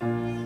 박수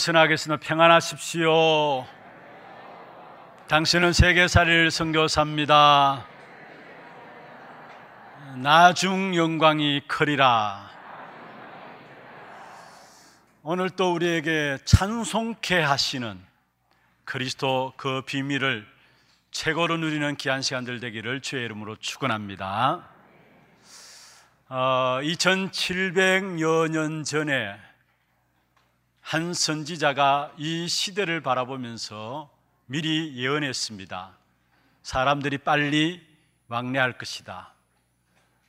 전하겠습니다. 평안하십시오. 당신은 세계살일 선교사입니다. 나중 영광이 크리라. 오늘 또 우리에게 찬송케 하시는 그리스도 그 비밀을 최고로 누리는 귀한 시간들 되기를 주의 이름으로 축원합니다. 어, 2700여 년 전에 한 선지자가 이 시대를 바라보면서 미리 예언했습니다. 사람들이 빨리 왕래할 것이다.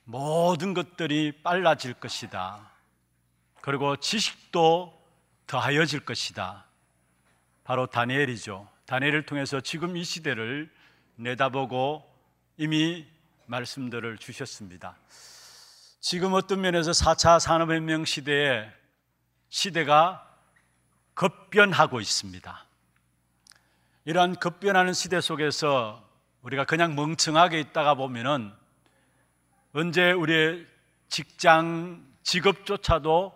모든 것들이 빨라질 것이다. 그리고 지식도 더하여질 것이다. 바로 다니엘이죠. 다니엘을 통해서 지금 이 시대를 내다보고 이미 말씀들을 주셨습니다. 지금 어떤 면에서 4차 산업혁명 시대에 시대가 급변하고 있습니다. 이러한 급변하는 시대 속에서 우리가 그냥 멍청하게 있다가 보면은 언제 우리의 직장, 직업조차도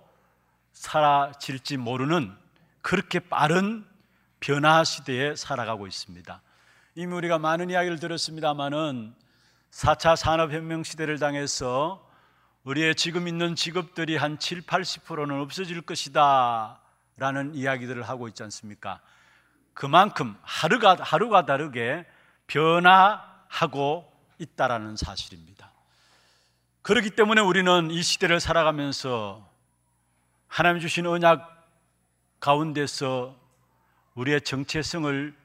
사라질지 모르는 그렇게 빠른 변화 시대에 살아가고 있습니다. 이미 우리가 많은 이야기를 들었습니다만은 4차 산업혁명 시대를 당해서 우리의 지금 있는 직업들이 한 7, 80%는 없어질 것이다 라는 이야기들을 하고 있지 않습니까? 그만큼 하루가, 하루가 다르게 변화하고 있다라는 사실입니다. 그렇기 때문에 우리는 이 시대를 살아가면서 하나님 주신 언약 가운데서 우리의 정체성을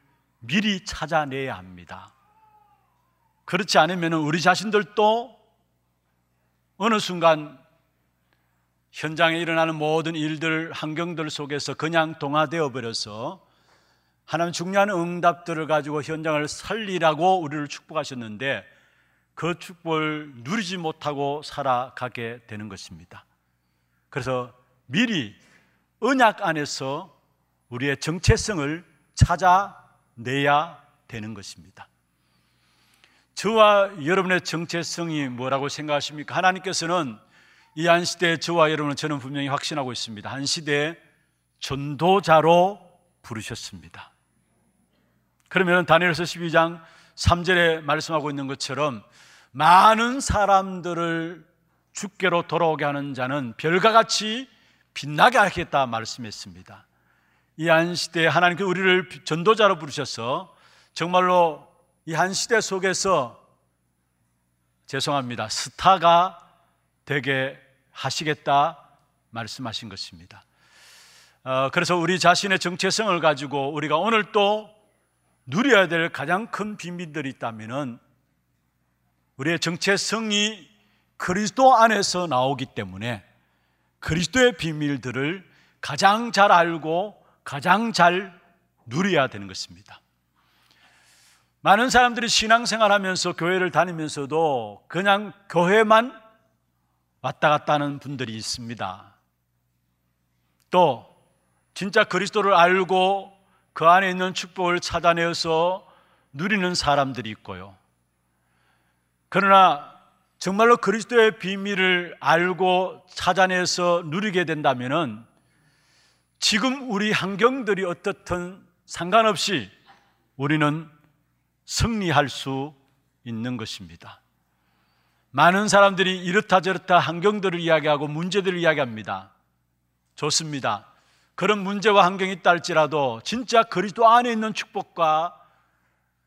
미리 찾아내야 합니다. 그렇지 않으면 우리 자신들도 어느 순간 현장에 일어나는 모든 일들, 환경들 속에서 그냥 동화되어 버려서 하나님 중요한 응답들을 가지고 현장을 살리라고 우리를 축복하셨는데 그 축복을 누리지 못하고 살아가게 되는 것입니다. 그래서 미리 언약 안에서 우리의 정체성을 찾아내야 되는 것입니다. 저와 여러분의 정체성이 뭐라고 생각하십니까? 하나님께서는 이 한 시대에 저와 여러분은 저는 분명히 확신하고 있습니다. 한 시대에 전도자로 부르셨습니다. 그러면 다니엘서 12장 3절에 말씀하고 있는 것처럼 많은 사람들을 주께로 돌아오게 하는 자는 별과 같이 빛나게 하겠다 말씀했습니다. 이 한 시대에 하나님께 우리를 전도자로 부르셔서 정말로 이 한 시대 속에서 죄송합니다. 스타가 되게 하시겠다 말씀하신 것입니다. 어, 그래서 우리 자신의 정체성을 가지고 우리가 오늘 또 누려야 될 가장 큰 비밀들이 있다면은 우리의 정체성이 그리스도 안에서 나오기 때문에 그리스도의 비밀들을 가장 잘 알고 가장 잘 누려야 되는 것입니다. 많은 사람들이 신앙생활 하면서 교회를 다니면서도 그냥 교회만 왔다 갔다 하는 분들이 있습니다. 또 진짜 그리스도를 알고 그 안에 있는 축복을 찾아내어서 누리는 사람들이 있고요. 그러나 정말로 그리스도의 비밀을 알고 찾아내서 누리게 된다면은 지금 우리 환경들이 어떻든 상관없이 우리는 승리할 수 있는 것입니다. 많은 사람들이 이렇다 저렇다 환경들을 이야기하고 문제들을 이야기합니다. 좋습니다. 그런 문제와 환경이 있다 할지라도 진짜 그리스도 안에 있는 축복과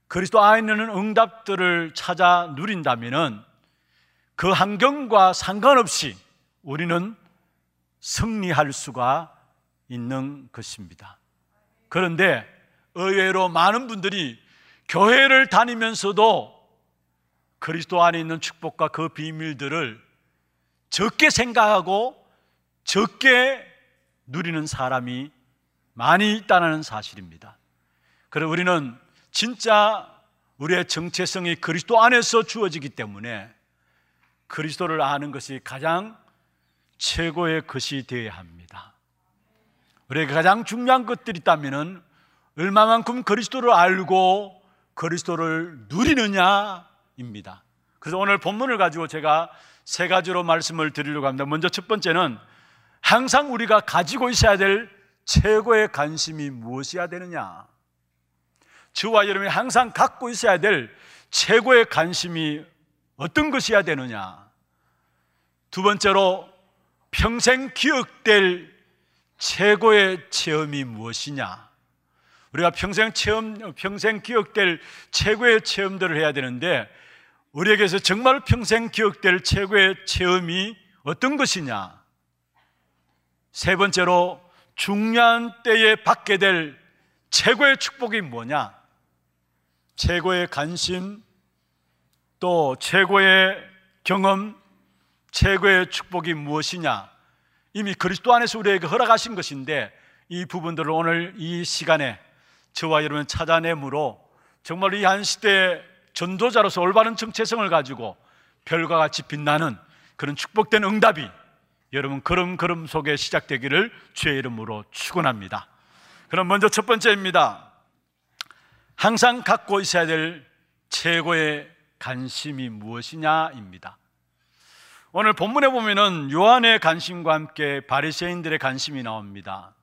그리스도 안에 있는 응답들을 찾아 누린다면은 그 환경과 상관없이 우리는 승리할 수가 있는 것입니다. 그런데 의외로 많은 분들이 교회를 다니면서도 그리스도 안에 있는 축복과 그 비밀들을 적게 생각하고 적게 누리는 사람이 많이 있다는 사실입니다. 그래 우리는 진짜 우리의 정체성이 그리스도 안에서 주어지기 때문에 그리스도를 아는 것이 가장 최고의 것이 되어야 합니다. 우리가 가장 중요한 것들이 있다면 얼마만큼 그리스도를 알고 그리스도를 누리느냐 입니다. 그래서 오늘 본문을 가지고 제가 세 가지로 말씀을 드리려고 합니다. 먼저 첫 번째는 항상 우리가 가지고 있어야 될 최고의 관심이 무엇이어야 되느냐? 저와 여러분이 항상 갖고 있어야 될 최고의 관심이 어떤 것이어야 되느냐? 두 번째로 평생 기억될 최고의 체험이 무엇이냐? 우리가 평생 체험, 평생 기억될 최고의 체험들을 해야 되는데, 우리에게서 정말 평생 기억될 최고의 체험이 어떤 것이냐? 세 번째로 중요한 때에 받게 될 최고의 축복이 뭐냐? 최고의 관심, 또 최고의 경험, 최고의 축복이 무엇이냐? 이미 그리스도 안에서 우리에게 허락하신 것인데 이 부분들을 오늘 이 시간에 저와 여러분 찾아내므로 정말 이 한 시대의 전도자로서 올바른 정체성을 가지고 별과 같이 빛나는 그런 축복된 응답이 여러분 걸음걸음 속에 시작되기를 주의 이름으로 축원합니다. 그럼 먼저 첫 번째입니다. 항상 갖고 있어야 될 최고의 관심이 무엇이냐입니다. 오늘 본문에 보면은 요한의 관심과 함께 바리새인들의 관심이 나옵니다.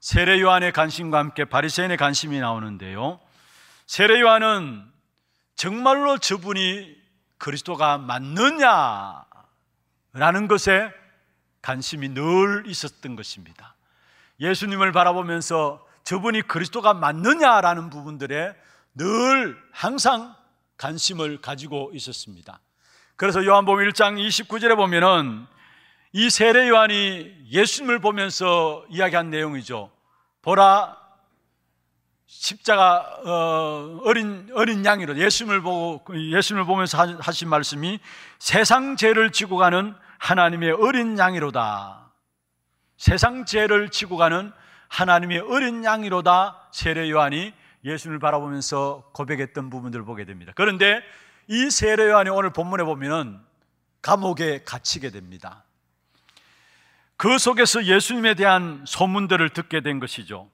세례 요한의 관심과 함께 바리새인의 관심이 나오는데요. 세례 요한은 정말로 저분이 그리스도가 맞느냐라는 것에 관심이 늘 있었던 것입니다. 예수님을 바라보면서 저분이 그리스도가 맞느냐라는 부분들에 늘 항상 관심을 가지고 있었습니다. 그래서 요한복음 1장 29절에 보면은 이 세례 요한이 예수님을 보면서 이야기한 내용이죠. 보라 십자가 어, 어린 어린 양이로 예수님을 보고 예수님을 보면서 하신 말씀이 세상 죄를 지고 가는 하나님의 어린 양이로다. 세상 죄를 지고 가는 하나님의 어린 양이로다. 세례 요한이 예수님을 바라보면서 고백했던 부분들을 보게 됩니다. 그런데 이 세례 요한이 오늘 본문에 보면은 감옥에 갇히게 됩니다. 그 속에서 예수님에 대한 소문들을 듣게 된 것이죠.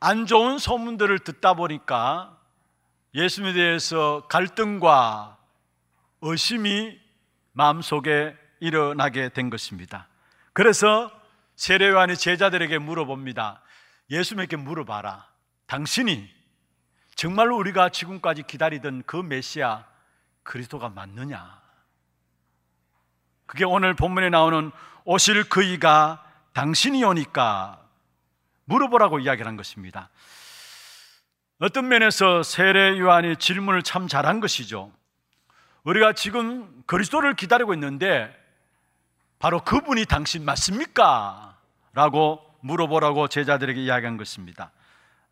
안 좋은 소문들을 듣다 보니까 예수님에 대해서 갈등과 의심이 마음속에 일어나게 된 것입니다. 그래서 세례 요한이 제자들에게 물어봅니다. 예수님에게 물어봐라. 당신이 정말로 우리가 지금까지 기다리던 그 메시아 그리스도가 맞느냐? 그게 오늘 본문에 나오는 오실 그이가 당신이 오니까 물어보라고 이야기를 한 것입니다. 어떤 면에서 세례 요한이 질문을 참 잘한 것이죠. 우리가 지금 그리스도를 기다리고 있는데 바로 그분이 당신 맞습니까? 라고 물어보라고 제자들에게 이야기한 것입니다.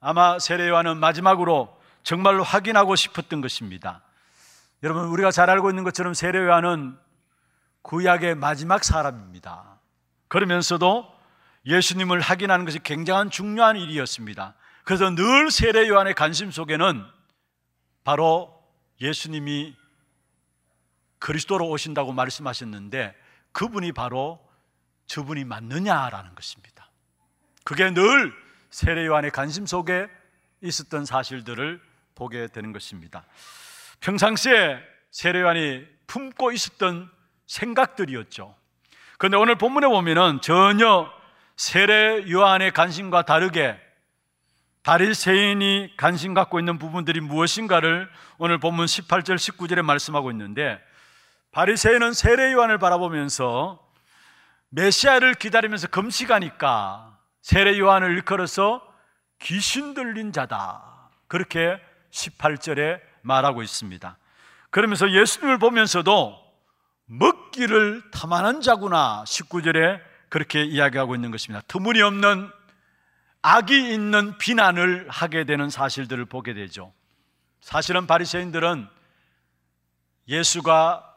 아마 세례 요한은 마지막으로 정말로 확인하고 싶었던 것입니다. 여러분 우리가 잘 알고 있는 것처럼 세례 요한은 구약의 마지막 사람입니다. 그러면서도 예수님을 확인하는 것이 굉장한 중요한 일이었습니다. 그래서 늘 세례 요한의 관심 속에는 바로 예수님이 그리스도로 오신다고 말씀하셨는데 그분이 바로 저분이 맞느냐라는 것입니다. 그게 늘 세례 요한의 관심 속에 있었던 사실들을 보게 되는 것입니다. 평상시에 세례 요한이 품고 있었던 생각들이었죠. 그런데 오늘 본문에 보면은 전혀 세례 요한의 관심과 다르게 바리새인이 관심 갖고 있는 부분들이 무엇인가를 오늘 본문 18절 19절에 말씀하고 있는데 바리새인은 세례 요한을 바라보면서 메시아를 기다리면서 금식하니까 세례 요한을 일컬어서 귀신 들린 자다. 그렇게 18절에 말하고 있습니다. 그러면서 예수님을 보면서도 먹기를 탐하는 자구나 19절에 그렇게 이야기하고 있는 것입니다. 터무니없는 악이 있는 비난을 하게 되는 사실들을 보게 되죠. 사실은 바리새인들은 예수가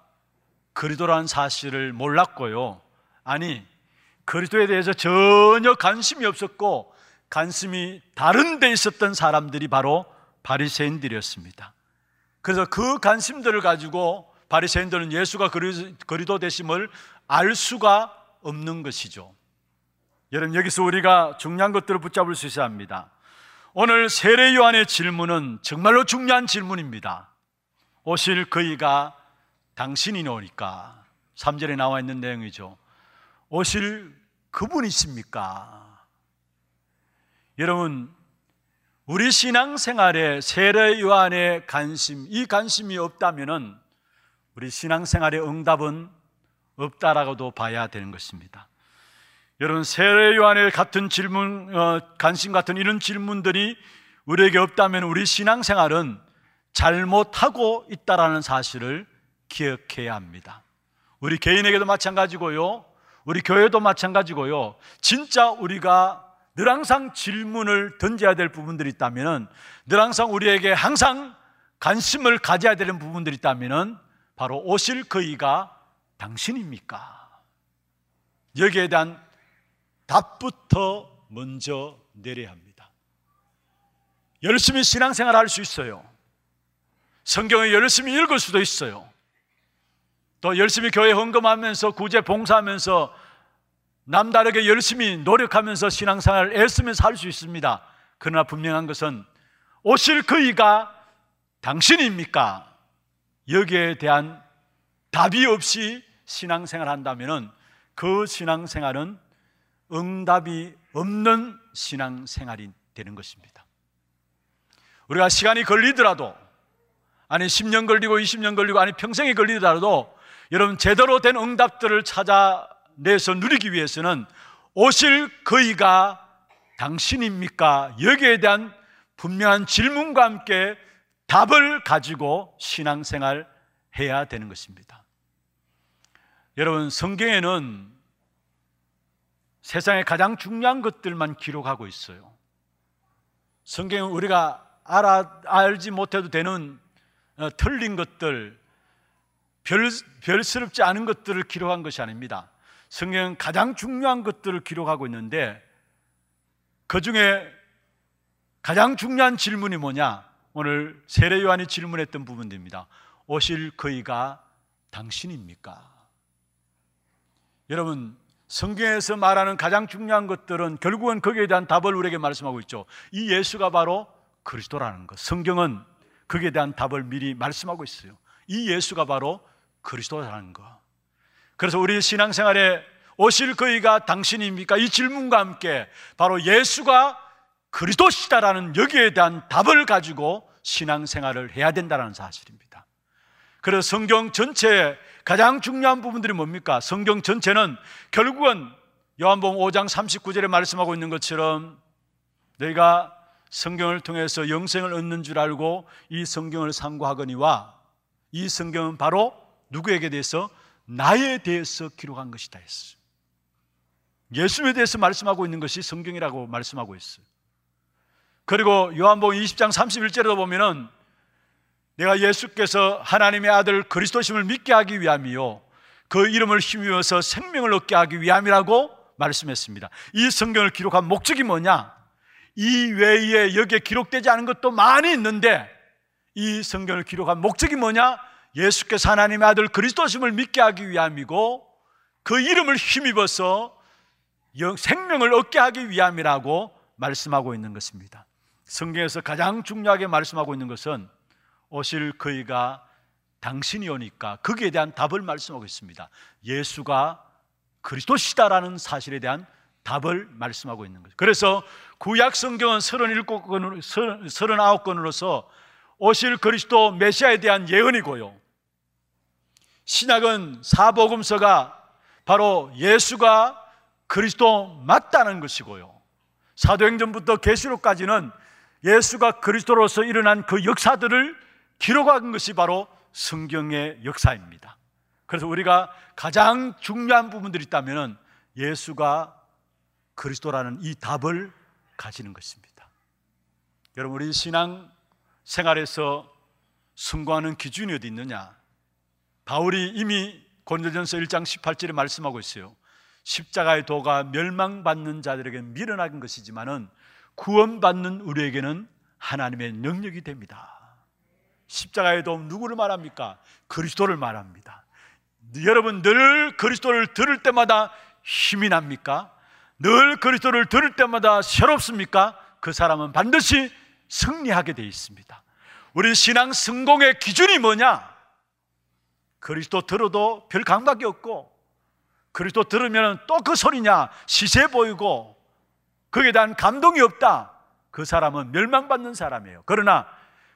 그리도라는 사실을 몰랐고요. 아니 그리스도에 대해서 전혀 관심이 없었고 관심이 다른 데 있었던 사람들이 바로 바리새인들이었습니다. 그래서 그 관심들을 가지고 바리새인들은 예수가 그리도 되심을 알 수가 없는 것이죠. 여러분 여기서 우리가 중요한 것들을 붙잡을 수 있어야 합니다. 오늘 세례 요한의 질문은 정말로 중요한 질문입니다. 오실 그이가 당신이 오니까 3절에 나와 있는 내용이죠. 오실 그분이십니까? 여러분, 우리 신앙생활에 세례 요한의 관심, 이 관심이 없다면 우리 신앙생활의 응답은 없다라고도 봐야 되는 것입니다. 여러분, 세례 요한의 같은 질문, 어, 관심 같은 이런 질문들이 우리에게 없다면 우리 신앙생활은 잘못하고 있다라는 사실을 기억해야 합니다. 우리 개인에게도 마찬가지고요. 우리 교회도 마찬가지고요. 진짜 우리가 늘 항상 질문을 던져야 될 부분들이 있다면 늘 항상 우리에게 항상 관심을 가져야 되는 부분들이 있다면 바로 오실 그이가 당신입니까? 여기에 대한 답부터 먼저 내려야 합니다. 열심히 신앙생활 할 수 있어요. 성경을 열심히 읽을 수도 있어요. 또 열심히 교회 헌금하면서 구제 봉사하면서 남다르게 열심히 노력하면서 신앙생활을 애쓰면서 할 수 있습니다. 그러나 분명한 것은 오실 그이가 당신입니까? 여기에 대한 답이 없이 신앙생활 한다면 그 신앙생활은 응답이 없는 신앙생활이 되는 것입니다. 우리가 시간이 걸리더라도 아니 10년 걸리고 20년 걸리고 아니 평생이 걸리더라도 여러분 제대로 된 응답들을 찾아내서 누리기 위해서는 오실 그이가 당신입니까? 여기에 대한 분명한 질문과 함께 답을 가지고 신앙생활 해야 되는 것입니다. 여러분, 성경에는 세상의 가장 중요한 것들만 기록하고 있어요. 성경은 우리가 알아, 알지 못해도 되는 어, 틀린 것들, 별, 별스럽지 않은 것들을 기록한 것이 아닙니다. 성경은 가장 중요한 것들을 기록하고 있는데 그 중에 가장 중요한 질문이 뭐냐? 오늘 세례 요한이 질문했던 부분입니다. 오실 그이가 당신입니까? 여러분, 성경에서 말하는 가장 중요한 것들은 결국은 거기에 대한 답을 우리에게 말씀하고 있죠. 이 예수가 바로 그리스도라는 것. 성경은 거기에 대한 답을 미리 말씀하고 있어요. 이 예수가 바로 그리스도라는 것. 그래서 우리 신앙생활에 오실 그이가 당신입니까? 이 질문과 함께 바로 예수가 그리스도시다라는 여기에 대한 답을 가지고 신앙생활을 해야 된다는 사실입니다. 그래서 성경 전체에 가장 중요한 부분들이 뭡니까? 성경 전체는 결국은 요한복음 5장 39절에 말씀하고 있는 것처럼 너희가 성경을 통해서 영생을 얻는 줄 알고 이 성경을 상고하거니와 이 성경은 바로 누구에게 대해서 나에 대해서 기록한 것이다 했어요. 예수에 대해서 말씀하고 있는 것이 성경이라고 말씀하고 있어요. 그리고 요한복음 20장 31절에도 보면은 내가 예수께서 하나님의 아들 그리스도심을 믿게 하기 위함이요 그 이름을 힘입어서 생명을 얻게 하기 위함이라고 말씀했습니다. 이 성경을 기록한 목적이 뭐냐? 이 외에 여기에 기록되지 않은 것도 많이 있는데 이 성경을 기록한 목적이 뭐냐? 예수께서 하나님의 아들 그리스도심을 믿게 하기 위함이고 그 이름을 힘입어서 생명을 얻게 하기 위함이라고 말씀하고 있는 것입니다. 성경에서 가장 중요하게 말씀하고 있는 것은 오실 그이가 당신이 오니까 거기에 대한 답을 말씀하고 있습니다. 예수가 그리스도시다라는 사실에 대한 답을 말씀하고 있는 거죠. 그래서 구약 성경은 37권으로 39권으로서 오실 그리스도 메시아에 대한 예언이고요. 신약은 사복음서가 바로 예수가 그리스도 맞다는 것이고요. 사도행전부터 계시록까지는 예수가 그리스도로서 일어난 그 역사들을 기록한 것이 바로 성경의 역사입니다. 그래서 우리가 가장 중요한 부분들이 있다면 예수가 그리스도라는 이 답을 가지는 것입니다. 여러분, 우리 신앙 생활에서 승고하는 기준이 어디 있느냐? 바울이 이미 고린도전서 1장 18절에 말씀하고 있어요. 십자가의 도가 멸망받는 자들에게 미련한 것이지만은 구원받는 우리에게는 하나님의 능력이 됩니다. 십자가의 도움 누구를 말합니까? 그리스도를 말합니다. 여러분 늘 그리스도를 들을 때마다 힘이 납니까? 늘 그리스도를 들을 때마다 새롭습니까? 그 사람은 반드시 승리하게 되어 있습니다. 우리 신앙 성공의 기준이 뭐냐? 그리스도 들어도 별 감각이 없고 그리스도 들으면 또 그 소리냐 시세 보이고 거기에 대한 감동이 없다. 그 사람은 멸망받는 사람이에요. 그러나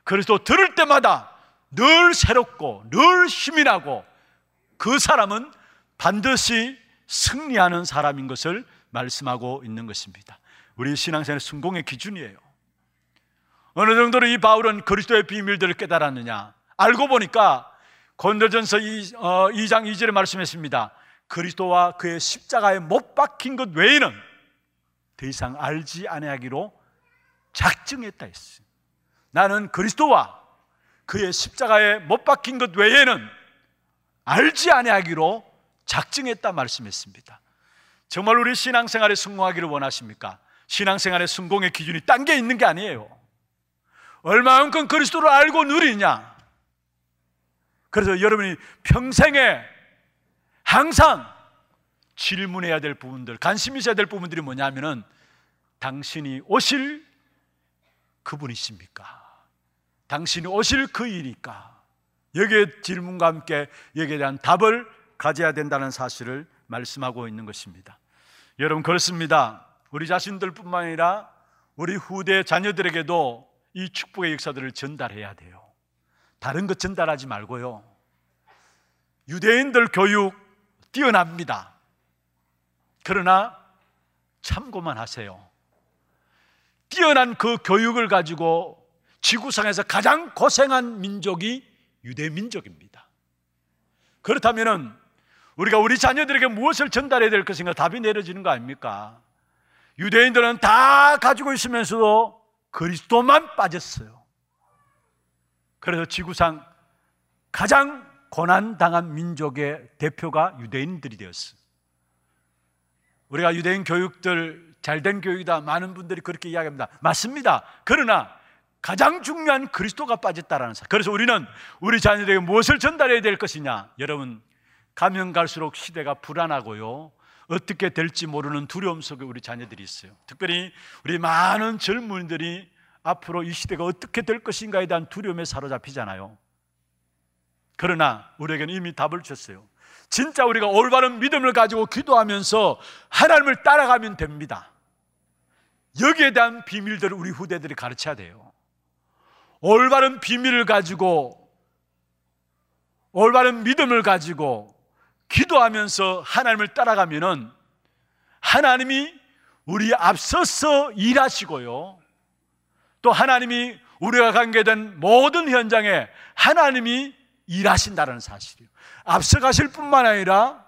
그리스도 들을 때마다 늘 새롭고 늘 힘이 나고 그 사람은 반드시 승리하는 사람인 것을 말씀하고 있는 것입니다. 우리 신앙생활 성공의 기준이에요. 어느 정도로 이 바울은 그리스도의 비밀들을 깨달았느냐? 알고 보니까 건도전서 2, 어, 2장 2절에 말씀했습니다. 그리스도와 그의 십자가에 못 박힌 것 외에는 더 이상 알지 아니하기로 작정했다 했어요. 나는 그리스도와 그의 십자가에 못 박힌 것 외에는 알지 아니하기로 작정했다 말씀했습니다. 정말 우리 신앙생활에 성공하기를 원하십니까? 신앙생활의 성공의 기준이 딴 게 있는 게 아니에요. 얼마만큼 그리스도를 알고 누리냐? 그래서 여러분이 평생에 항상 질문해야 될 부분들, 관심 있어야 될 부분들이 뭐냐면은 당신이 오실 그분이십니까? 당신이 오실 그이니까 여기에 질문과 함께 여기에 대한 답을 가져야 된다는 사실을 말씀하고 있는 것입니다. 여러분 그렇습니다. 우리 자신들뿐만 아니라 우리 후대 자녀들에게도 이 축복의 역사들을 전달해야 돼요. 다른 것 전달하지 말고요. 유대인들 교육 뛰어납니다. 그러나 참고만 하세요. 뛰어난 그 교육을 가지고 지구상에서 가장 고생한 민족이 유대 민족입니다. 그렇다면 우리가 우리 자녀들에게 무엇을 전달해야 될 것인가 답이 내려지는 거 아닙니까? 유대인들은 다 가지고 있으면서도 그리스도만 빠졌어요. 그래서 지구상 가장 고난당한 민족의 대표가 유대인들이 되었어요. 우리가 유대인 교육들 잘된 교육이다. 많은 분들이 그렇게 이야기합니다. 맞습니다. 그러나 가장 중요한 그리스도가 빠졌다라는 사. 그래서 우리는 우리 자녀들에게 무엇을 전달해야 될 것이냐? 여러분 가면 갈수록 시대가 불안하고요. 어떻게 될지 모르는 두려움 속에 우리 자녀들이 있어요. 특별히 우리 많은 젊은이들이 앞으로 이 시대가 어떻게 될 것인가에 대한 두려움에 사로잡히잖아요. 그러나 우리에게는 이미 답을 줬어요. 진짜 우리가 올바른 믿음을 가지고 기도하면서 하나님을 따라가면 됩니다. 여기에 대한 비밀들을 우리 후대들이 가르쳐야 돼요. 올바른 비밀을 가지고 올바른 믿음을 가지고 기도하면서 하나님을 따라가면은 하나님이 우리 앞서서 일하시고요. 또 하나님이 우리가 관계된 모든 현장에 하나님이 일하신다는 사실이요. 앞서가실 뿐만 아니라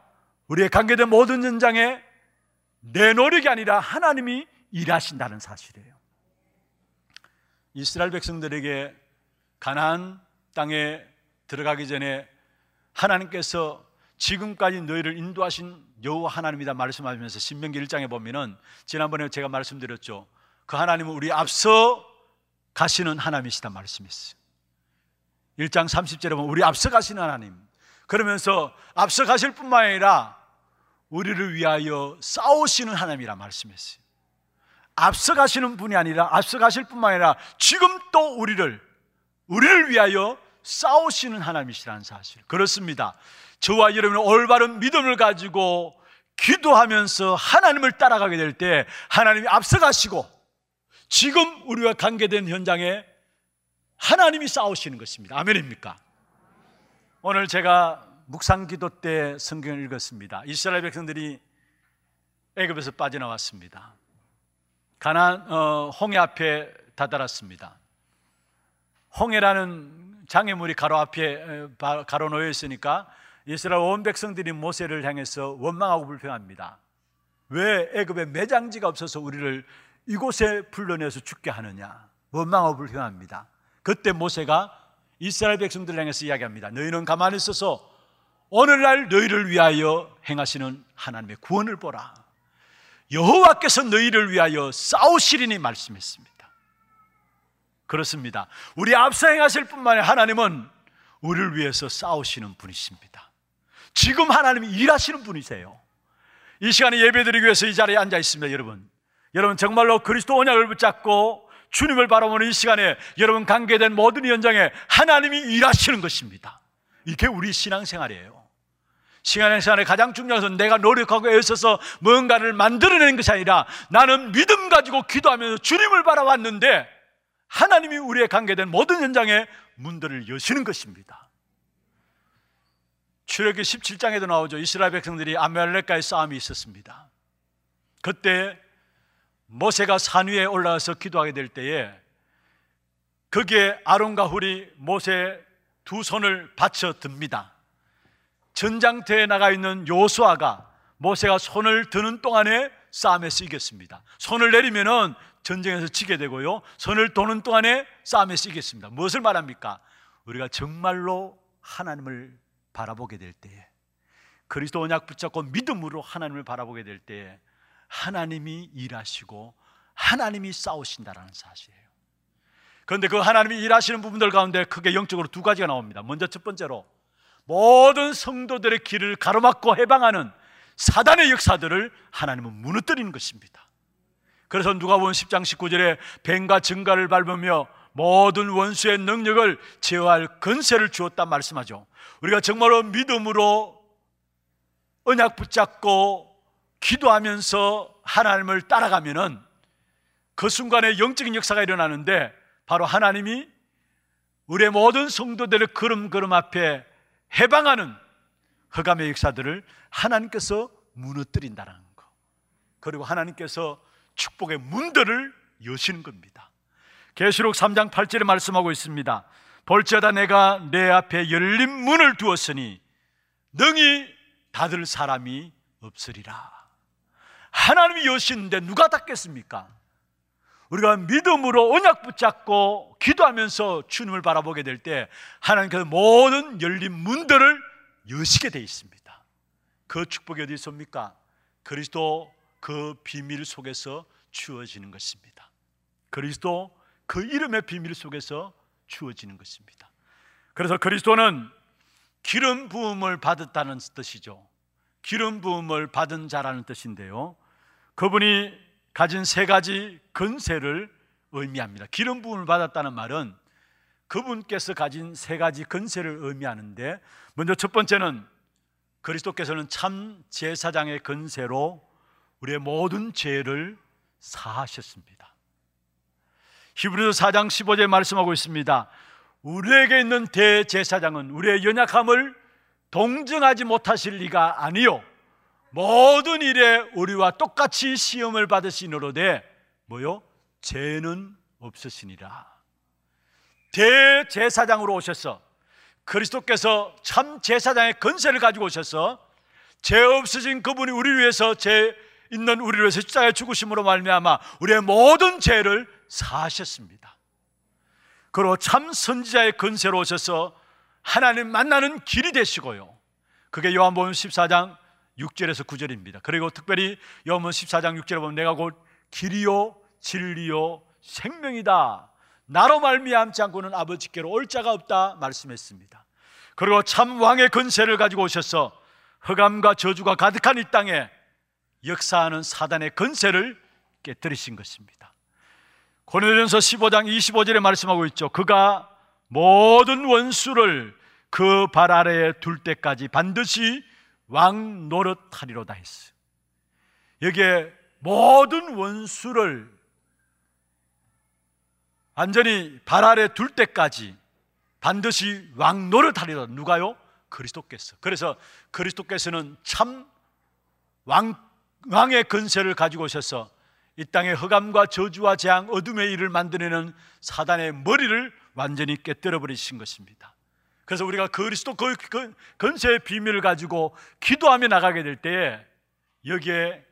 우리의 관계된 모든 현장에 내 노력이 아니라 하나님이 일하신다는 사실이에요. 이스라엘 백성들에게 가나안 땅에 들어가기 전에 하나님께서 지금까지 너희를 인도하신 여호와 하나님이다 말씀하면서 신명기 1장에 보면은 지난번에 제가 말씀드렸죠. 그 하나님은 우리 앞서 가시는 하나님이시다 말씀했어요. 1장 30절에 보면 우리 앞서 가시는 하나님. 그러면서 앞서 가실 뿐만 아니라 우리를 위하여 싸우시는 하나님이라 말씀했어요. 앞서 가시는 분이 아니라 앞서 가실 뿐만 아니라 지금 또 우리를 우리를 위하여 싸우시는 하나님이시라는 사실. 그렇습니다. 저와 여러분은 올바른 믿음을 가지고 기도하면서 하나님을 따라가게 될 때 하나님이 앞서가시고 지금 우리와 관계된 현장에 하나님이 싸우시는 것입니다. 아멘입니까? 오늘 제가 묵상 기도 때 성경을 읽었습니다. 이스라엘 백성들이 애굽에서 빠져나왔습니다. 가난 어, 홍해 앞에 다다랐습니다. 홍해라는 장애물이 가로 앞에 가로 놓여 있으니까 이스라엘 온 백성들이 모세를 향해서 원망하고 불평합니다. 왜 애굽에 매장지가 없어서 우리를 이곳에 불러내서 죽게 하느냐? 원망하고 불평합니다. 그때 모세가 이스라엘 백성들을 향해서 이야기합니다. 너희는 가만히 있어서 오늘날 너희를 위하여 행하시는 하나님의 구원을 보라. 여호와께서 너희를 위하여 싸우시리니 말씀했습니다. 그렇습니다. 우리 앞서 행하실 뿐만 아니라 하나님은 우리를 위해서 싸우시는 분이십니다. 지금 하나님이 일하시는 분이세요. 이 시간에 예배드리기 위해서 이 자리에 앉아 있습니다, 여러분. 여러분 정말로 그리스도 언약을 붙잡고 주님을 바라보는 이 시간에 여러분 관계된 모든 현장에 하나님이 일하시는 것입니다. 이게 우리 신앙생활이에요. 신앙생활의 가장 중요한 것은 내가 노력하고 애써서 뭔가를 만들어내는 것이 아니라 나는 믿음 가지고 기도하면서 주님을 바라봤는데 하나님이 우리의 관계된 모든 현장에 문들을 여시는 것입니다. 출애기 17장에도 나오죠. 이스라엘 백성들이 아멜렉과의 싸움이 있었습니다. 그때 모세가 산 위에 올라가서 기도하게 될 때에 거기에 아론과 훌이 모세 두 손을 받쳐 듭니다. 전장터에 나가 있는 요수아가 모세가 손을 드는 동안에 싸움에서 이겼습니다. 손을 내리면은 전쟁에서 지게 되고요. 손을 도는 동안에 싸움에 쓰겠습니다. 무엇을 말합니까? 우리가 정말로 하나님을 바라보게 될 때에 그리스도 언약 붙잡고 믿음으로 하나님을 바라보게 될 때에 하나님이 일하시고 하나님이 싸우신다라는 사실이에요. 그런데 그 하나님이 일하시는 부분들 가운데 크게 영적으로 두 가지가 나옵니다. 먼저 첫 번째로 모든 성도들의 길을 가로막고 해방하는 사단의 역사들을 하나님은 무너뜨리는 것입니다. 그래서 누가 본 10장 19절에 뱀과 증가를 밟으며 모든 원수의 능력을 제어할 근세를 주었다 말씀하죠. 우리가 정말로 믿음으로 언약 붙잡고 기도하면서 하나님을 따라가면은 그 순간에 영적인 역사가 일어나는데 바로 하나님이 우리의 모든 성도들의 걸음걸음 앞에 해방하는 허감의 역사들을 하나님께서 무너뜨린다는 그리고 하나님께서 축복의 문들을 여시는 겁니다. 계시록 3장 8절에 말씀하고 있습니다. 볼지어다 내가 내 앞에 열린 문을 두었으니 능히 닫을 사람이 없으리라. 하나님이 여시는데 누가 닫겠습니까? 우리가 믿음으로 언약 붙잡고 기도하면서 주님을 바라보게 될 때 하나님께서 모든 열린 문들을 여시게 되어 있습니다. 그 축복이 어디 있습니까? 그리스도 그 비밀 속에서 주어지는 것입니다. 그리스도 그 이름의 비밀 속에서 주어지는 것입니다. 그래서 그리스도는 기름 부음을 받았다는 뜻이죠. 기름 부음을 받은 자라는 뜻인데요. 그분이 가진 세 가지 근세를 의미합니다. 기름 부음을 받았다는 말은 그분께서 가진 세 가지 근세를 의미하는데 먼저 첫 번째는 그리스도께서는 참 제사장의 근세로 우리의 모든 죄를 사하셨습니다. 히브리서 4장 15절에 말씀하고 있습니다. 우리에게 있는 대제사장은 우리의 연약함을 동정하지 못하실 리가 아니요 모든 일에 우리와 똑같이 시험을 받으시노로되 뭐요? 죄는 없으시니라. 대제사장으로 오셔서 그리스도께서 참 제사장의 건세를 가지고 오셔서 죄 없으신 그분이 우리를 위해서 죄 있는 우리를 위해서 십자가에 죽으심으로 말미암아 우리의 모든 죄를 사하셨습니다. 그리고 참 선지자의 건세로 오셔서 하나님 만나는 길이 되시고요. 그게 요한복음 14장 6절에서 9절입니다. 그리고 특별히 요한복음 14장 6절에 보면 내가 곧 길이요 진리요 생명이다. 나로 말미암지 않고는 아버지께로 올 자가 없다 말씀했습니다. 그리고 참 왕의 건세를 가지고 오셔서 흑암과 저주가 가득한 이 땅에 역사하는 사단의 건세를 깨뜨리신 것입니다. 고린도전서 15장 25절에 말씀하고 있죠. 그가 모든 원수를 그 발 아래에 둘 때까지 반드시 왕 노릇하리로다 했어요. 여기에 모든 원수를 완전히 발 아래 둘 때까지 반드시 왕 노릇하리라 누가요? 그리스도께서. 그래서 그리스도께서는 참 왕, 왕의 근세를 가지고 오셔서 이 땅의 흑암과 저주와 재앙, 어둠의 일을 만들어내는 사단의 머리를 완전히 깨뜨려 버리신 것입니다. 그래서 우리가 그리스도 그, 그 근세의 비밀을 가지고 기도하며 나가게 될 때에 여기에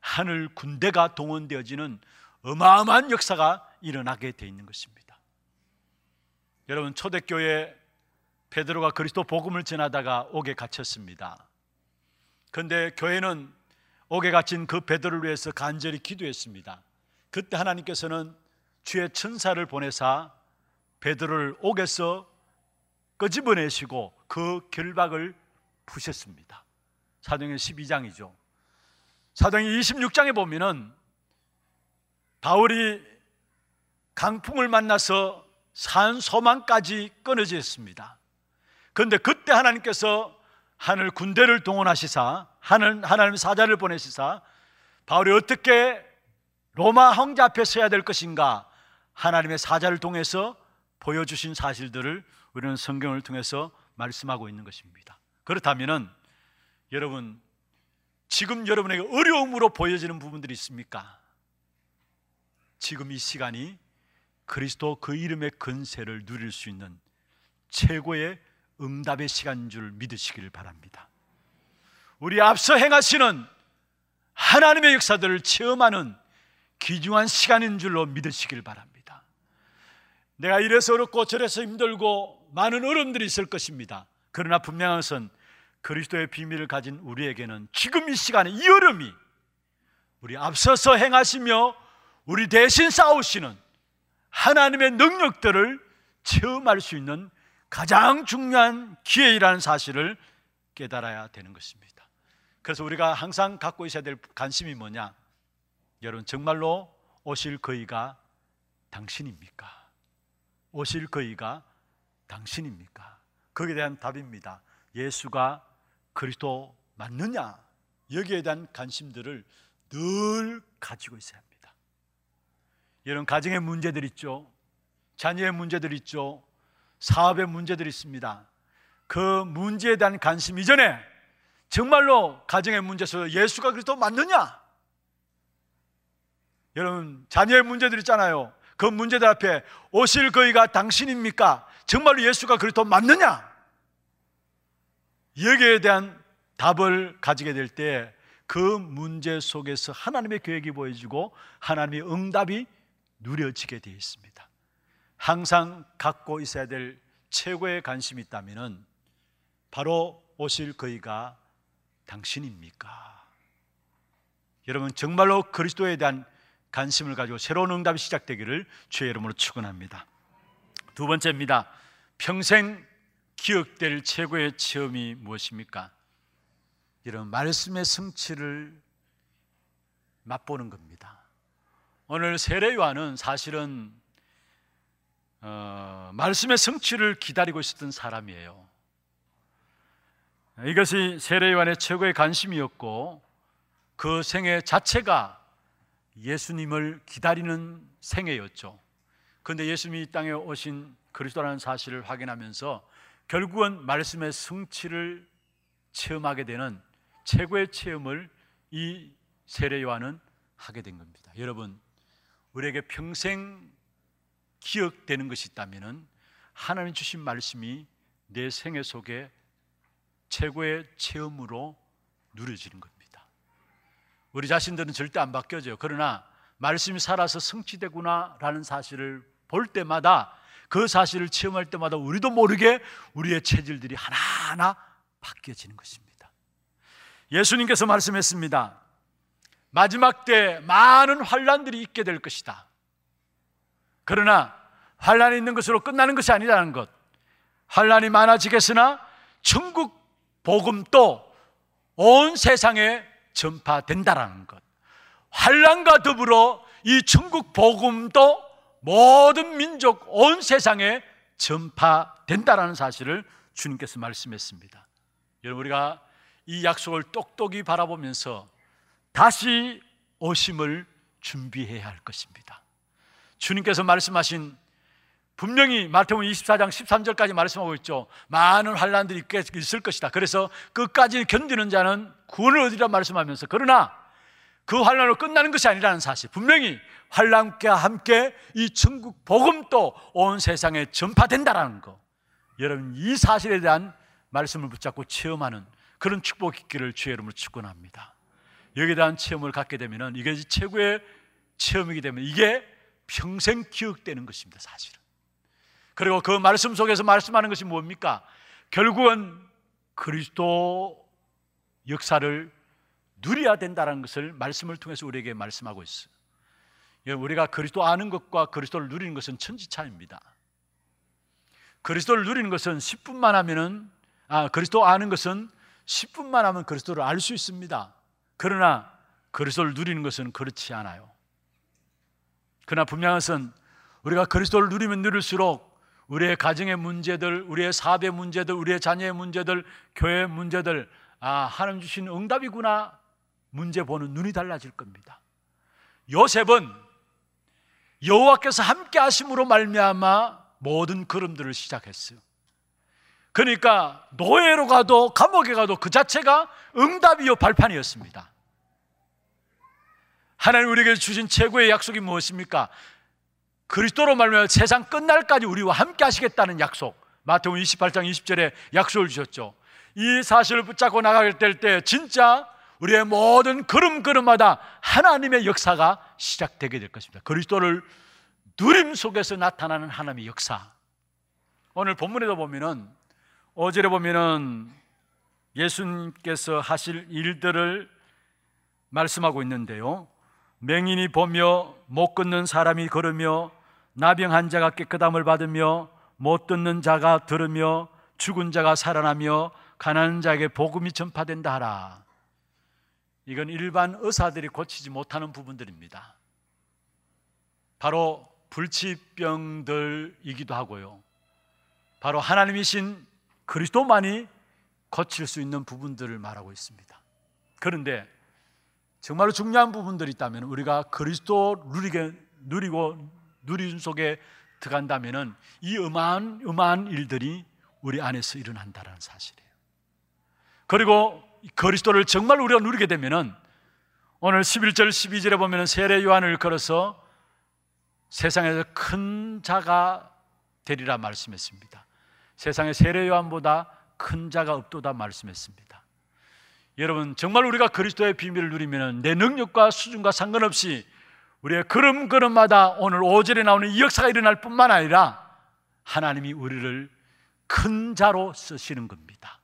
하늘 군대가 동원되어지는 어마어마한 역사가 일어나게 돼 있는 것입니다. 여러분 초대교회 베드로가 그리스도 복음을 전하다가 옥에 갇혔습니다. 그런데 교회는 옥에 갇힌 그 베드로를 위해서 간절히 기도했습니다. 그때 하나님께서는 주의 천사를 보내사 베드로를 옥에서 끄집어내시고 그 결박을 푸셨습니다. 사도행 12장이죠. 사도행 26장에 보면은 바울이 강풍을 만나서 산 소망까지 끊어졌습니다. 그런데 그때 하나님께서 하늘 군대를 동원하시사 하늘 하나님 사자를 보내시사 바울이 어떻게 로마 황제 앞에 서야 될 것인가 하나님의 사자를 통해서 보여주신 사실들을 우리는 성경을 통해서 말씀하고 있는 것입니다. 그렇다면은 여러분 지금 여러분에게 어려움으로 보여지는 부분들이 있습니까? 지금 이 시간이 그리스도 그 이름의 근세를 누릴 수 있는 최고의 응답의 시간인 줄 믿으시기를 바랍니다. 우리 앞서 행하시는 하나님의 역사들을 체험하는 귀중한 시간인 줄로 믿으시길 바랍니다. 내가 이래서 어렵고 저래서 힘들고 많은 어려움들이 있을 것입니다. 그러나 분명한 것은 그리스도의 비밀을 가진 우리에게는 지금 이 시간에 이 어려움이 우리 앞서서 행하시며 우리 대신 싸우시는 하나님의 능력들을 체험할 수 있는 가장 중요한 기회이라는 사실을 깨달아야 되는 것입니다. 그래서 우리가 항상 갖고 있어야 될 관심이 뭐냐? 여러분 정말로 오실 그이가 당신입니까? 오실 그이가 당신입니까? 거기에 대한 답입니다. 예수가 그리스도 맞느냐? 여기에 대한 관심들을 늘 가지고 있어야 합니다. 이런 가정의 문제들 있죠. 자녀의 문제들 있죠. 사업의 문제들이 있습니다. 그 문제에 대한 관심 이전에 정말로 가정의 문제에서 예수가 그리스도 맞느냐? 여러분 자녀의 문제들 있잖아요. 그 문제들 앞에 오실 거이가 당신입니까? 정말로 예수가 그리스도 맞느냐? 여기에 대한 답을 가지게 될 때 그 문제 속에서 하나님의 계획이 보여지고 하나님의 응답이 누려지게 되어 있습니다. 항상 갖고 있어야 될 최고의 관심이 있다면 바로 오실 거이가 당신입니까? 여러분 정말로 그리스도에 대한 관심을 가지고 새로운 응답이 시작되기를 주의 이름으로 축원합니다. 두 번째입니다. 평생 기억될 최고의 체험이 무엇입니까? 이런 말씀의 성취를 맛보는 겁니다. 오늘 세례요한은 사실은 어, 말씀의 성취를 기다리고 있었던 사람이에요. 이것이 세례요한의 최고의 관심이었고 그 생애 자체가 예수님을 기다리는 생애였죠. 그런데 예수님이 이 땅에 오신 그리스도라는 사실을 확인하면서 결국은 말씀의 성취를 체험하게 되는 최고의 체험을 이 세례 요한은 하게 된 겁니다. 여러분, 우리에게 평생 기억되는 것이 있다면 하나님 주신 말씀이 내 생애 속에 최고의 체험으로 누려지는 겁니다. 우리 자신들은 절대 안 바뀌어져요. 그러나 말씀이 살아서 성취되구나라는 사실을 볼 때마다 그 사실을 체험할 때마다 우리도 모르게 우리의 체질들이 하나하나 바뀌어지는 것입니다. 예수님께서 말씀했습니다. 마지막 때 많은 환란들이 있게 될 것이다. 그러나 환란이 있는 것으로 끝나는 것이 아니라는 것. 환란이 많아지겠으나 천국 복음도 온 세상에 전파된다라는 것. 환란과 더불어 이 천국 복음도 모든 민족 온 세상에 전파된다라는 사실을 주님께서 말씀했습니다. 여러분 우리가 이 약속을 똑똑히 바라보면서 다시 오심을 준비해야 할 것입니다. 주님께서 말씀하신 분명히 마태복음 24장 13절까지 말씀하고 있죠. 많은 환란들이 있을 것이다. 그래서 끝까지 견디는 자는 구원을 얻으리라 말씀하면서 그러나 그 환란으로 끝나는 것이 아니라는 사실 분명히 환란과 함께 이 천국 복음도 온 세상에 전파된다라는 거 여러분 이 사실에 대한 말씀을 붙잡고 체험하는 그런 축복 있기를 주의 이름으로 축원합니다 여기에 대한 체험을 갖게 되면 이게 최고의 체험이기 때문에 이게 평생 기억되는 것입니다 사실은 그리고 그 말씀 속에서 말씀하는 것이 뭡니까? 결국은 그리스도 역사를 누려야 된다는 것을 말씀을 통해서 우리에게 말씀하고 있어요. 우리가 그리스도 아는 것과 그리스도를 누리는 것은 천지차입니다. 그리스도를 누리는 것은 10분만 하면은 아 그리스도 아는 것은 10분만 하면 그리스도를 알 수 있습니다. 그러나 그리스도를 누리는 것은 그렇지 않아요. 그러나 분명한 것은 우리가 그리스도를 누리면 누릴수록 우리의 가정의 문제들, 우리의 사업의 문제들, 우리의 자녀의 문제들, 교회의 문제들, 아, 하나님 주신 응답이구나 문제 보는 눈이 달라질 겁니다. 요셉은 여호와께서 함께 하심으로 말미암아 모든 걸음들을 시작했어요. 그러니까 노예로 가도 감옥에 가도 그 자체가 응답이요 발판이었습니다. 하나님 우리에게 주신 최고의 약속이 무엇입니까? 그리스도로 말미암아 세상 끝날까지 우리와 함께 하시겠다는 약속. 마태복음 28장 20절에 약속을 주셨죠. 이 사실을 붙잡고 나가게 될 때 진짜 우리의 모든 걸음걸음마다 하나님의 역사가 시작되게 될 것입니다. 그리스도를 누림 속에서 나타나는 하나님의 역사. 오늘 본문에도 보면은 어제에 보면은 예수님께서 하실 일들을 말씀하고 있는데요. 맹인이 보며 못 걷는 사람이 걸으며 나병 자가 깨끗함을 받으며 못 듣는 자가 들으며 죽은 자가 살아나며 가난한 자에게 복음이 전파된다 하라. 이건 일반 의사들이 고치지 못하는 부분들입니다. 바로 불치병들이기도 하고요. 바로 하나님이신 그리스도만이 고칠 수 있는 부분들을 말하고 있습니다. 그런데 정말로 중요한 부분들이 있다면 우리가 그리스도 누리게 누리고 누림 속에 들어간다면은 이 음한 음한 일들이 우리 안에서 일어난다는 사실이에요. 그리고 그리스도를 정말 우리가 누리게 되면은 오늘 11절 12절에 보면 세례 요한을 걸어서 세상에서 큰 자가 되리라 말씀했습니다. 세상에 세례 요한보다 큰 자가 없도다 말씀했습니다. 여러분 정말 우리가 그리스도의 비밀을 누리면 내 능력과 수준과 상관없이 우리의 걸음걸음마다 오늘 5절에 나오는 이 역사가 일어날 뿐만 아니라 하나님이 우리를 큰 자로 쓰시는 겁니다.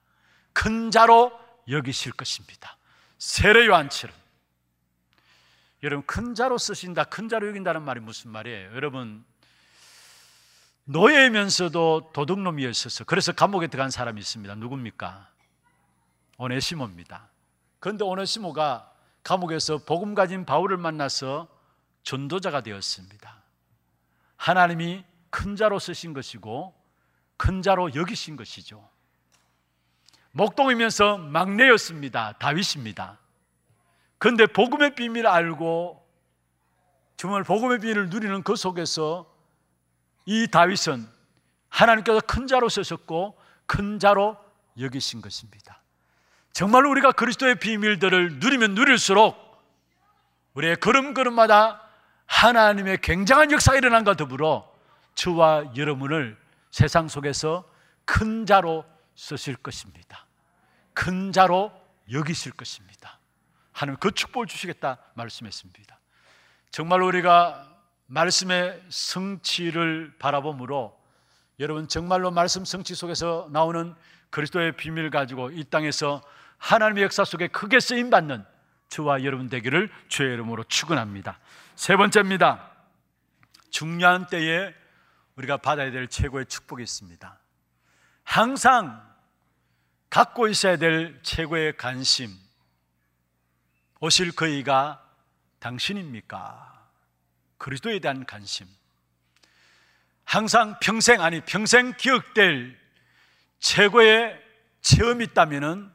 큰 자로 여기실 것입니다. 세례 요한처럼 여러분 큰 자로 쓰신다, 큰 자로 여긴다는 말이 무슨 말이에요? 여러분 노예면서도 도둑놈이었어서 그래서 감옥에 들어간 사람이 있습니다. 누굽니까? 오네시모입니다. 그런데 오네시모가 감옥에서 복음 가진 바울을 만나서 전도자가 되었습니다. 하나님이 큰 자로 쓰신 것이고 큰 자로 여기신 것이죠. 목동이면서 막내였습니다. 다윗입니다. 그런데 복음의 비밀을 알고 정말 복음의 비밀을 누리는 그 속에서 이 다윗은 하나님께서 큰 자로 쓰셨고 큰 자로 여기신 것입니다. 정말 우리가 그리스도의 비밀들을 누리면 누릴수록 우리의 걸음걸음마다 하나님의 굉장한 역사가 일어난과 더불어 저와 여러분을 세상 속에서 큰 자로 쓰실 것입니다. 큰 자로 여기실 것입니다. 하나님 그 축복을 주시겠다 말씀했습니다. 정말 우리가 말씀의 성취를 바라보므로 여러분 정말로 말씀 성취 속에서 나오는 그리스도의 비밀 가지고 이 땅에서 하나님의 역사 속에 크게 쓰임 받는 저와 여러분 되기를 주의 이름으로 축원합니다. 세 번째입니다. 중요한 때에 우리가 받아야 될 최고의 축복이 있습니다. 항상 갖고 있어야 될 최고의 관심. 오실 그이가 당신입니까? 그리스도에 대한 관심. 항상 평생 아니 평생 기억될 최고의 체험이 있다면은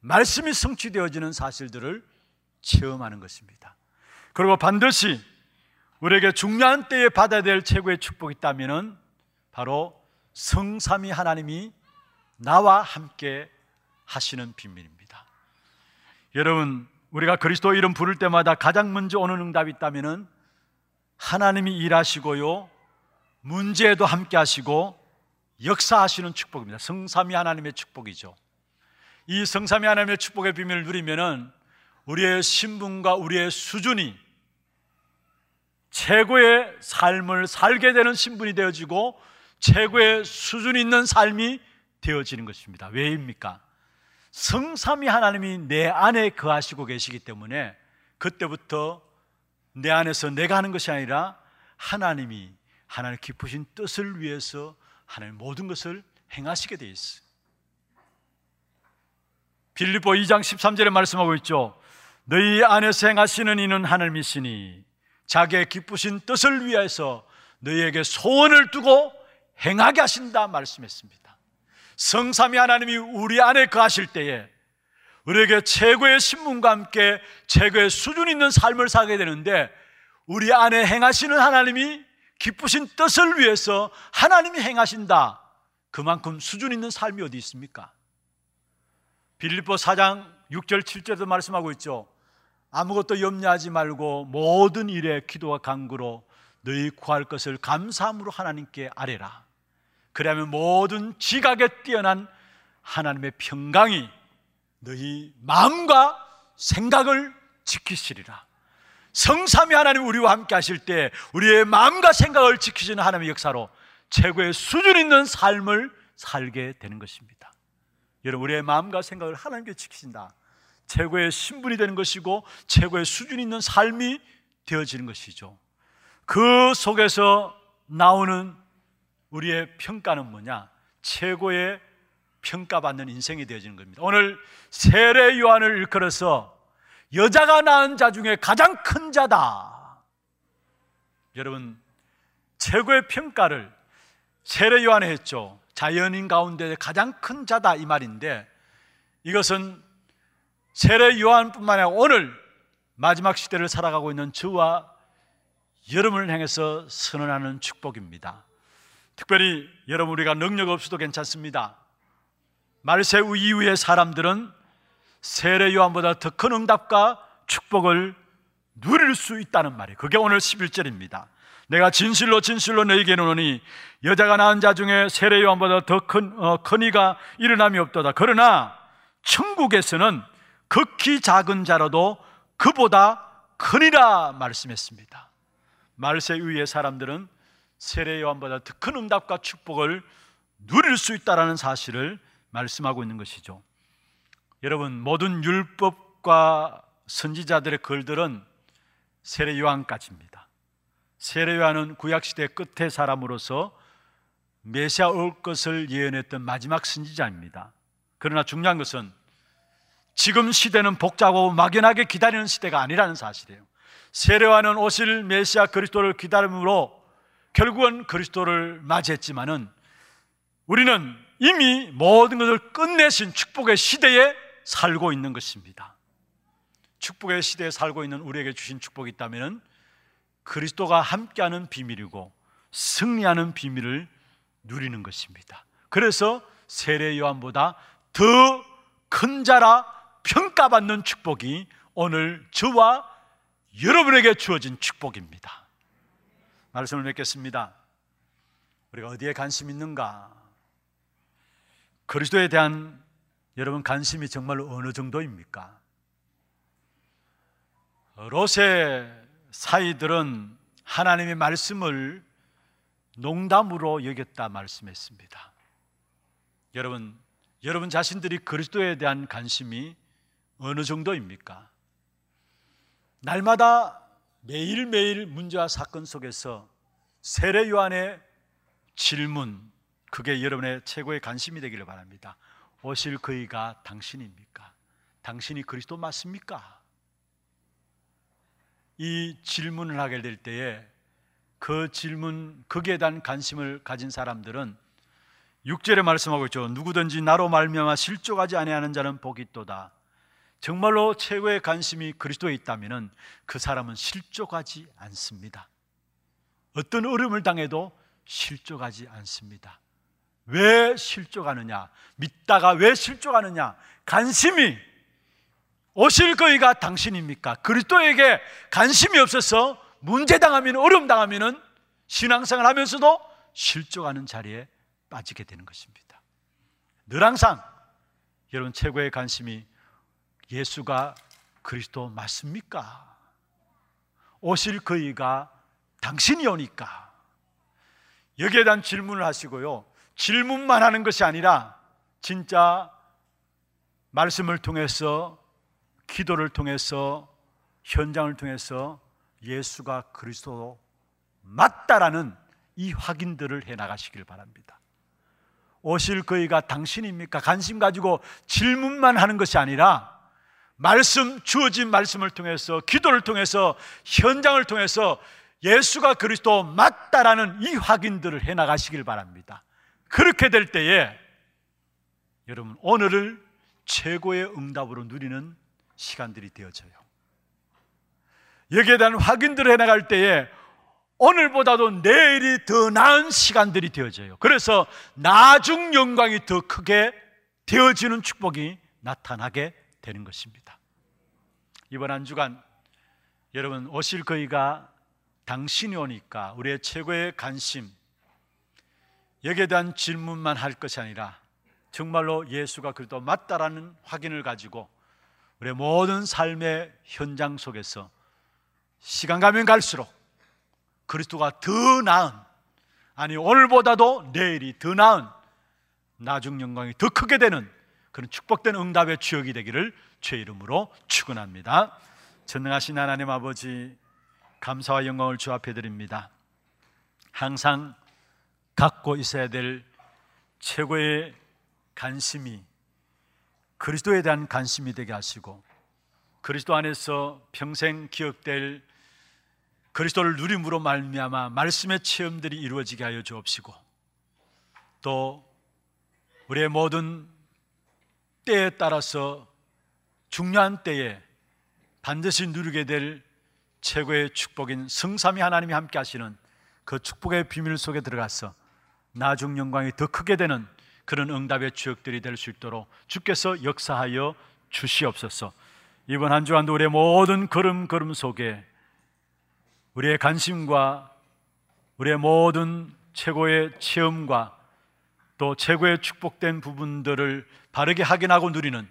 말씀이 성취되어지는 사실들을 체험하는 것입니다. 그리고 반드시 우리에게 중요한 때에 받아야 될 최고의 축복이 있다면은 바로 성삼위 하나님이 나와 함께 하시는 비밀입니다. 여러분, 우리가 그리스도 이름 부를 때마다 가장 먼저 오는 응답이 있다면은 하나님이 일하시고요. 문제에도 함께 하시고 역사하시는 축복입니다. 성삼위 하나님의 축복이죠. 이 성삼위 하나님의 축복의 비밀을 누리면은 우리의 신분과 우리의 수준이 최고의 삶을 살게 되는 신분이 되어지고 최고의 수준 있는 삶이 되어지는 것입니다. 왜입니까? 성삼위 하나님이 내 안에 거하시고 계시기 때문에 그때부터 내 안에서 내가 하는 것이 아니라 하나님이 하나님 깊으신 뜻을 위해서 하나님 모든 것을 행하시게 돼 있어. 빌립보 2장 13절에 말씀하고 있죠. 너희 안에서 행하시는 이는 하나님이시니 자기의 기쁘신 뜻을 위해서 너희에게 소원을 두고 행하게 하신다 말씀했습니다. 성삼위 하나님이 우리 안에 거하실 때에 우리에게 최고의 신분과 함께 최고의 수준 있는 삶을 살게 되는데 우리 안에 행하시는 하나님이 기쁘신 뜻을 위해서 하나님이 행하신다. 그만큼 수준 있는 삶이 어디 있습니까? 빌립보 4장 6절 7절도 말씀하고 있죠. 아무것도 염려하지 말고 모든 일에 기도와 간구로 너희 구할 것을 감사함으로 하나님께 아뢰라. 그러면 모든 지각에 뛰어난 하나님의 평강이 너희 마음과 생각을 지키시리라. 성삼위 하나님 우리와 함께 하실 때 우리의 마음과 생각을 지키시는 하나님의 역사로 최고의 수준 있는 삶을 살게 되는 것입니다. 여러분 우리의 마음과 생각을 하나님께 지키신다. 최고의 신분이 되는 것이고 최고의 수준 있는 삶이 되어지는 것이죠. 그 속에서 나오는 우리의 평가는 뭐냐? 최고의 평가받는 인생이 되어지는 겁니다. 오늘 세례 요한을 일컬어서 여자가 낳은 자 중에 가장 큰 자다. 여러분, 최고의 평가를 세례 요한에 했죠. 자연인 가운데 가장 큰 자다 이 말인데 이것은 세례 요한뿐만 아니라 오늘 마지막 시대를 살아가고 있는 저와 여러분을 향해서 선언하는 축복입니다. 특별히 여러분 우리가 능력 없어도 괜찮습니다. 말세우 이후의 사람들은 세례 요한보다 더 큰 응답과 축복을 누릴 수 있다는 말이에요. 그게 오늘 11절입니다. 내가 진실로 진실로 너에게 이르노니 여자가 낳은 자 중에 세례 요한보다 더큰 어, 이가 일어남이 없도다. 그러나 천국에서는 극히 작은 자라도 그보다 크니라 말씀했습니다. 말세 위의 사람들은 세례 요한보다 더 큰 응답과 축복을 누릴 수 있다라는 사실을 말씀하고 있는 것이죠. 여러분 모든 율법과 선지자들의 글들은 세례 요한까지입니다. 세례 요한은 구약 시대 끝의 사람으로서 메시아 올 것을 예언했던 마지막 선지자입니다. 그러나 중요한 것은 지금 시대는 복잡하고 막연하게 기다리는 시대가 아니라는 사실이에요. 세례 요한은 오실 메시아 그리스도를 기다림으로 결국은 그리스도를 맞이했지만은 우리는 이미 모든 것을 끝내신 축복의 시대에 살고 있는 것입니다. 축복의 시대에 살고 있는 우리에게 주신 축복이 있다면 그리스도가 함께하는 비밀이고 승리하는 비밀을 누리는 것입니다. 그래서 세례 요한보다 더 큰 자라 평가받는 축복이 오늘 저와 여러분에게 주어진 축복입니다. 말씀을 맺겠습니다. 우리가 어디에 관심 있는가? 그리스도에 대한 여러분 관심이 정말로 어느 정도입니까? 롯의 사이들은 하나님의 말씀을 농담으로 여겼다 말씀했습니다. 여러분, 여러분 자신들이 그리스도에 대한 관심이 어느 정도입니까? 날마다 매일매일 문제와 사건 속에서 세례 요한의 질문, 그게 여러분의 최고의 관심이 되기를 바랍니다. 오실 그이가 당신입니까? 당신이 그리스도 맞습니까? 이 질문을 하게 될 때에 그 질문, 거기에 대한 관심을 가진 사람들은 6절에 말씀하고 있죠. 누구든지 나로 말미암아 실족하지 아니하는 자는 복이 있도다. 정말로 최고의 관심이 그리스도에 있다면 그 사람은 실족하지 않습니다. 어떤 어려움을 당해도 실족하지 않습니다. 왜 실족하느냐? 믿다가 왜 실족하느냐? 관심이 오실 거이가 당신입니까? 그리스도에게 관심이 없어서 문제 당하면 어려움 당하면 신앙생활 하면서도 실족하는 자리에 빠지게 되는 것입니다. 늘 항상 여러분 최고의 관심이 예수가 그리스도 맞습니까? 오실 그이가 당신이 오니까 여기에 대한 질문을 하시고요. 질문만 하는 것이 아니라 진짜 말씀을 통해서 기도를 통해서 현장을 통해서 예수가 그리스도 맞다라는 이 확인들을 해 나가시길 바랍니다. 오실 그이가 당신입니까? 관심 가지고 질문만 하는 것이 아니라 말씀 주어진 말씀을 통해서 기도를 통해서 현장을 통해서 예수가 그리스도 맞다라는 이 확인들을 해 나가시길 바랍니다. 그렇게 될 때에 여러분 오늘을 최고의 응답으로 누리는 시간들이 되어져요. 여기에 대한 확인들을 해 나갈 때에 오늘보다도 내일이 더 나은 시간들이 되어져요. 그래서 나중 영광이 더 크게 되어지는 축복이 나타나게 되는 것입니다. 이번 한 주간 여러분 오실 거이가 당신이 오니까 우리의 최고의 관심 여기에 대한 질문만 할 것이 아니라 정말로 예수가 그리도 맞다라는 확인을 가지고 우리의 모든 삶의 현장 속에서 시간 가면 갈수록 그리스도가 더 나은 아니 오늘보다도 내일이 더 나은 나중 영광이 더 크게 되는 그런 축복된 응답의 주역이 되기를 주의 이름으로 축원합니다. 전능하신 하나님 아버지 감사와 영광을 주 앞에 드립니다. 항상 갖고 있어야 될 최고의 관심이 그리스도에 대한 관심이 되게 하시고 그리스도 안에서 평생 기억될 그리스도를 누림으로 말미암아 말씀의 체험들이 이루어지게 하여 주옵시고 또 우리의 모든 때에 따라서 중요한 때에 반드시 누리게 될 최고의 축복인 성삼위 하나님이 함께 하시는 그 축복의 비밀 속에 들어가서 나중 영광이 더 크게 되는 그런 응답의 주역들이 될 수 있도록 주께서 역사하여 주시옵소서. 이번 한 주간도 우리의 모든 걸음걸음 속에 우리의 관심과 우리의 모든 최고의 체험과 또 최고의 축복된 부분들을 바르게 확인하고 누리는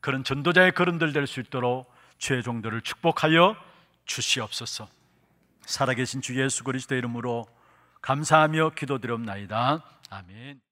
그런 전도자의 걸음들 될 수 있도록 주의 종들을 축복하여 주시옵소서. 살아계신 주 예수 그리스도의 이름으로 감사하며 기도드립나이다. 아멘.